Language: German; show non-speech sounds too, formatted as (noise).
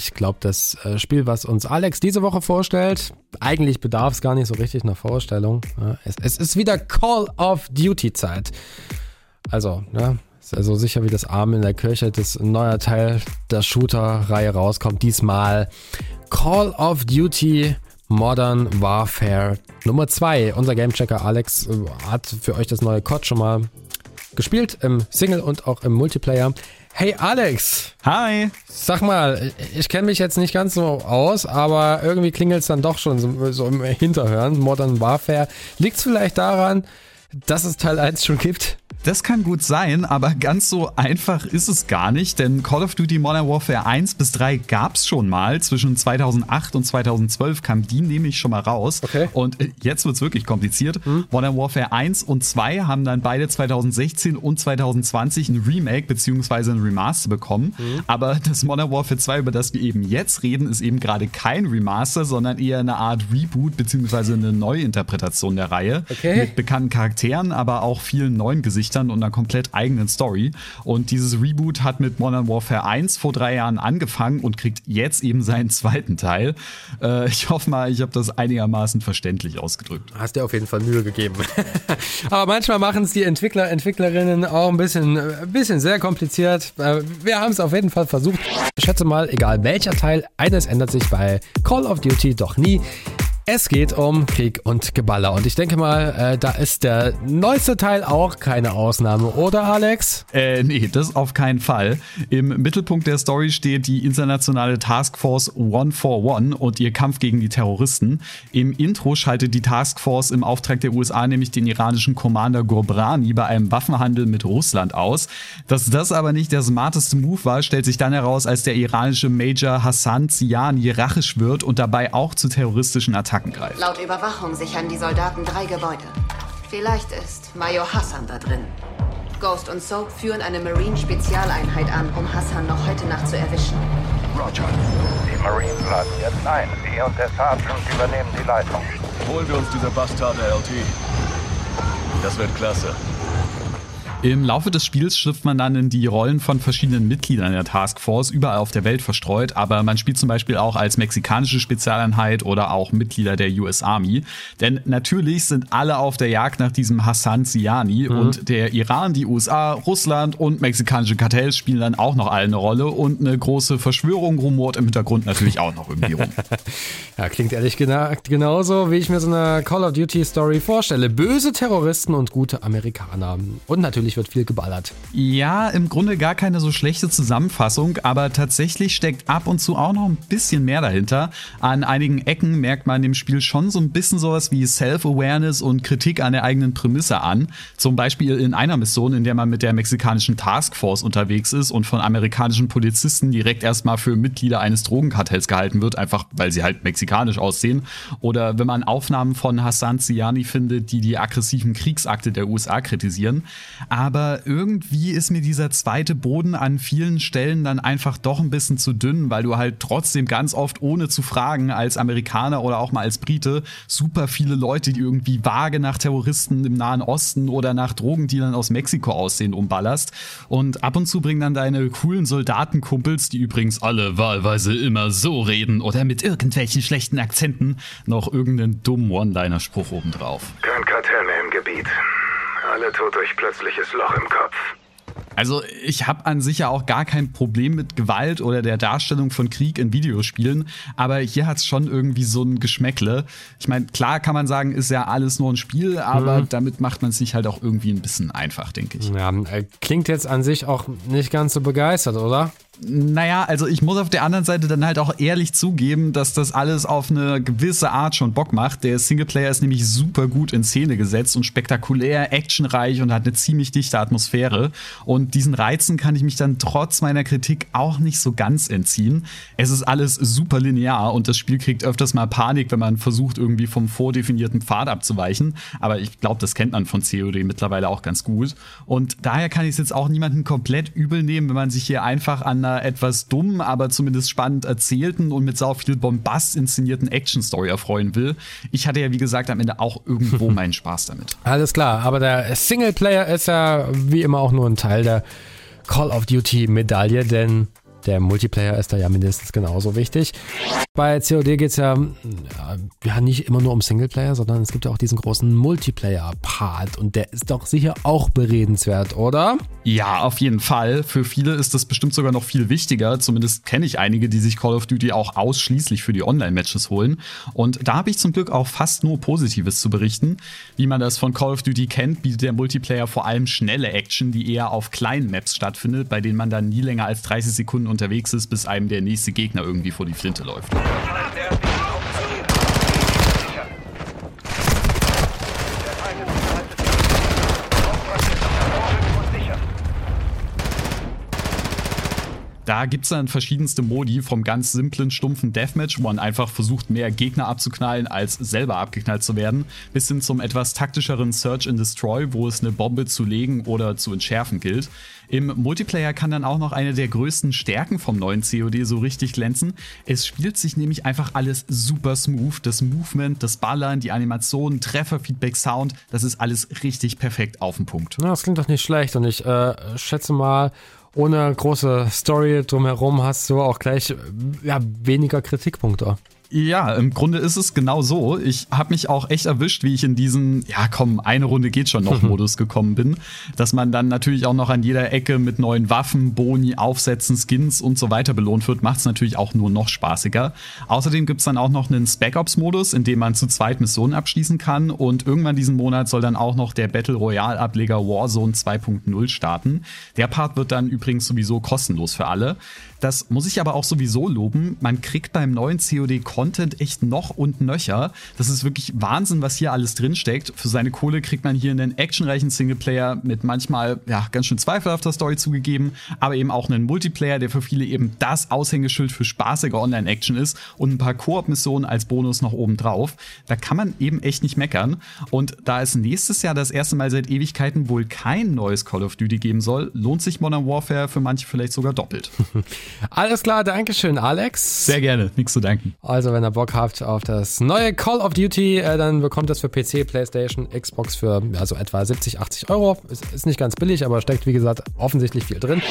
ich glaube, das äh, Spiel, was uns Alex diese Woche vorstellt, eigentlich bedarf es gar nicht so richtig einer Vorstellung. Es, es ist wieder Call of Duty Zeit. Also, ne, ist also sicher wie das Arm in der Kirche, das neuer Teil der Shooter-Reihe rauskommt. Diesmal Call of Duty Modern Warfare Nummer 2. Unser Gamechecker Alex äh, hat für euch das neue COD schon mal gespielt, im Single und auch im Multiplayer. Hey Alex! Hi! Sag mal, ich kenne mich jetzt nicht ganz so aus, aber irgendwie klingelt es dann doch schon so, so im Hinterhören. Modern Warfare. Liegt es vielleicht daran, dass es Teil 1 schon gibt? Das kann gut sein, aber ganz so einfach ist es gar nicht, denn Call of Duty Modern Warfare 1 bis 3 gab's schon mal. Zwischen 2008 und 2012 kam die nämlich schon mal raus. Okay. Und äh, jetzt wird's wirklich kompliziert. Hm? Modern Warfare 1 und 2 haben dann beide 2016 und 2020 ein Remake bzw. ein Remaster bekommen. Hm? Aber das Modern Warfare 2, über das wir eben jetzt reden, ist eben gerade kein Remaster, sondern eher eine Art Reboot bzw. eine Neuinterpretation der Reihe. Okay. Mit bekannten Charakteren, aber auch vielen neuen Gesichtern und einer komplett eigenen Story. Und dieses Reboot hat mit Modern Warfare 1 vor drei Jahren angefangen und kriegt jetzt eben seinen zweiten Teil. Äh, ich hoffe mal, ich habe das einigermaßen verständlich ausgedrückt. Hast dir auf jeden Fall Mühe gegeben. (laughs) Aber manchmal machen es die Entwickler, Entwicklerinnen auch ein bisschen, ein bisschen sehr kompliziert. Äh, wir haben es auf jeden Fall versucht. Ich schätze mal, egal welcher Teil, eines ändert sich bei Call of Duty doch nie. Es geht um Krieg und Geballer. Und ich denke mal, äh, da ist der neueste Teil auch keine Ausnahme, oder Alex? Äh, nee, das auf keinen Fall. Im Mittelpunkt der Story steht die internationale Taskforce 141 und ihr Kampf gegen die Terroristen. Im Intro schaltet die Taskforce im Auftrag der USA nämlich den iranischen Commander Gorbrani bei einem Waffenhandel mit Russland aus. Dass das aber nicht der smarteste Move war, stellt sich dann heraus, als der iranische Major Hassan Ziani Rache schwört und dabei auch zu terroristischen Attacken Attacken greift. Laut Überwachung sichern die Soldaten drei Gebäude. Vielleicht ist Major Hassan da drin. Ghost und Soap führen eine Marine-Spezialeinheit an, um Hassan noch heute Nacht zu erwischen. Roger. Die Marines laden jetzt ein. Sie und der Sergeant übernehmen die Leitung. Holen wir uns diese Bastarde, LT. Das wird klasse. Im Laufe des Spiels schlüpft man dann in die Rollen von verschiedenen Mitgliedern der Taskforce überall auf der Welt verstreut, aber man spielt zum Beispiel auch als mexikanische Spezialeinheit oder auch Mitglieder der US Army. Denn natürlich sind alle auf der Jagd nach diesem Hassan Siani mhm. und der Iran, die USA, Russland und mexikanische Kartells spielen dann auch noch alle eine Rolle und eine große Verschwörung rumort im Hintergrund natürlich auch noch irgendwie rum. (laughs) ja, klingt ehrlich gesagt genauso, wie ich mir so eine Call of Duty Story vorstelle. Böse Terroristen und gute Amerikaner. Und natürlich natürlich wird viel geballert. Ja, im Grunde gar keine so schlechte Zusammenfassung, aber tatsächlich steckt ab und zu auch noch ein bisschen mehr dahinter. An einigen Ecken merkt man dem Spiel schon so ein bisschen sowas wie Self-Awareness und Kritik an der eigenen Prämisse an. Zum Beispiel in einer Mission, in der man mit der mexikanischen Taskforce unterwegs ist und von amerikanischen Polizisten direkt erstmal für Mitglieder eines Drogenkartells gehalten wird, einfach weil sie halt mexikanisch aussehen. Oder wenn man Aufnahmen von Hassan Ziani findet, die die aggressiven Kriegsakte der USA kritisieren aber irgendwie ist mir dieser zweite Boden an vielen Stellen dann einfach doch ein bisschen zu dünn, weil du halt trotzdem ganz oft ohne zu fragen als Amerikaner oder auch mal als Brite super viele Leute, die irgendwie vage nach Terroristen im Nahen Osten oder nach Drogendealern aus Mexiko aussehen, umballerst. Und ab und zu bringen dann deine coolen Soldatenkumpels, die übrigens alle wahlweise immer so reden oder mit irgendwelchen schlechten Akzenten, noch irgendeinen dummen One-Liner-Spruch obendrauf. Kein Kartell mehr im Gebiet. Alle tot durch plötzliches Loch im Kopf. Also ich habe an sich ja auch gar kein Problem mit Gewalt oder der Darstellung von Krieg in Videospielen, aber hier hat's schon irgendwie so ein Geschmäckle. Ich meine, klar kann man sagen, ist ja alles nur ein Spiel, aber mhm. damit macht man sich halt auch irgendwie ein bisschen einfach, denke ich. Ja, äh, klingt jetzt an sich auch nicht ganz so begeistert, oder? Naja, also ich muss auf der anderen Seite dann halt auch ehrlich zugeben, dass das alles auf eine gewisse Art schon Bock macht. Der Singleplayer ist nämlich super gut in Szene gesetzt und spektakulär, actionreich und hat eine ziemlich dichte Atmosphäre. Und diesen Reizen kann ich mich dann trotz meiner Kritik auch nicht so ganz entziehen. Es ist alles super linear und das Spiel kriegt öfters mal Panik, wenn man versucht, irgendwie vom vordefinierten Pfad abzuweichen. Aber ich glaube, das kennt man von COD mittlerweile auch ganz gut. Und daher kann ich es jetzt auch niemanden komplett übel nehmen, wenn man sich hier einfach an einer etwas dummen, aber zumindest spannend erzählten und mit sau viel Bombast inszenierten Action-Story erfreuen will. Ich hatte ja, wie gesagt, am Ende auch irgendwo (laughs) meinen Spaß damit. Alles klar, aber der Singleplayer ist ja wie immer auch nur ein Teil der Call of Duty-Medaille, denn der Multiplayer ist da ja mindestens genauso wichtig. Bei COD geht es ja, ja nicht immer nur um Singleplayer, sondern es gibt ja auch diesen großen Multiplayer-Part und der ist doch sicher auch beredenswert, oder? Ja, auf jeden Fall. Für viele ist das bestimmt sogar noch viel wichtiger. Zumindest kenne ich einige, die sich Call of Duty auch ausschließlich für die Online-Matches holen. Und da habe ich zum Glück auch fast nur Positives zu berichten. Wie man das von Call of Duty kennt, bietet der Multiplayer vor allem schnelle Action, die eher auf kleinen Maps stattfindet, bei denen man dann nie länger als 30 Sekunden unterwegs ist, bis einem der nächste Gegner irgendwie vor die Flinte läuft. Da gibt es dann verschiedenste Modi, vom ganz simplen, stumpfen Deathmatch, wo man einfach versucht, mehr Gegner abzuknallen, als selber abgeknallt zu werden, bis hin zum etwas taktischeren Search and Destroy, wo es eine Bombe zu legen oder zu entschärfen gilt. Im Multiplayer kann dann auch noch eine der größten Stärken vom neuen COD so richtig glänzen. Es spielt sich nämlich einfach alles super smooth. Das Movement, das Ballern, die Animationen, Trefferfeedback, Sound, das ist alles richtig perfekt auf den Punkt. Ja, das klingt doch nicht schlecht und ich äh, schätze mal, ohne große Story drumherum hast du auch gleich ja, weniger Kritikpunkte. Ja, im Grunde ist es genau so. Ich habe mich auch echt erwischt, wie ich in diesen, ja komm, eine Runde geht schon noch (laughs) Modus gekommen bin. Dass man dann natürlich auch noch an jeder Ecke mit neuen Waffen, Boni, Aufsätzen, Skins und so weiter belohnt wird, macht es natürlich auch nur noch spaßiger. Außerdem gibt's dann auch noch einen Spec Ops Modus, in dem man zu zweit Missionen abschließen kann. Und irgendwann diesen Monat soll dann auch noch der Battle Royale Ableger Warzone 2.0 starten. Der Part wird dann übrigens sowieso kostenlos für alle. Das muss ich aber auch sowieso loben. Man kriegt beim neuen COD Content echt noch und nöcher. Das ist wirklich Wahnsinn, was hier alles drinsteckt. Für seine Kohle kriegt man hier einen actionreichen Singleplayer mit manchmal ja, ganz schön zweifelhafter Story zugegeben, aber eben auch einen Multiplayer, der für viele eben das Aushängeschild für spaßige Online-Action ist und ein paar Koop-Missionen als Bonus noch oben drauf. Da kann man eben echt nicht meckern. Und da es nächstes Jahr das erste Mal seit Ewigkeiten wohl kein neues Call of Duty geben soll, lohnt sich Modern Warfare für manche vielleicht sogar doppelt. (laughs) Alles klar, Dankeschön, Alex. Sehr gerne, nichts zu danken. Also, wenn ihr Bock habt auf das neue Call of Duty, äh, dann bekommt das für PC, PlayStation, Xbox für also etwa 70, 80 Euro. Ist, ist nicht ganz billig, aber steckt, wie gesagt, offensichtlich viel drin.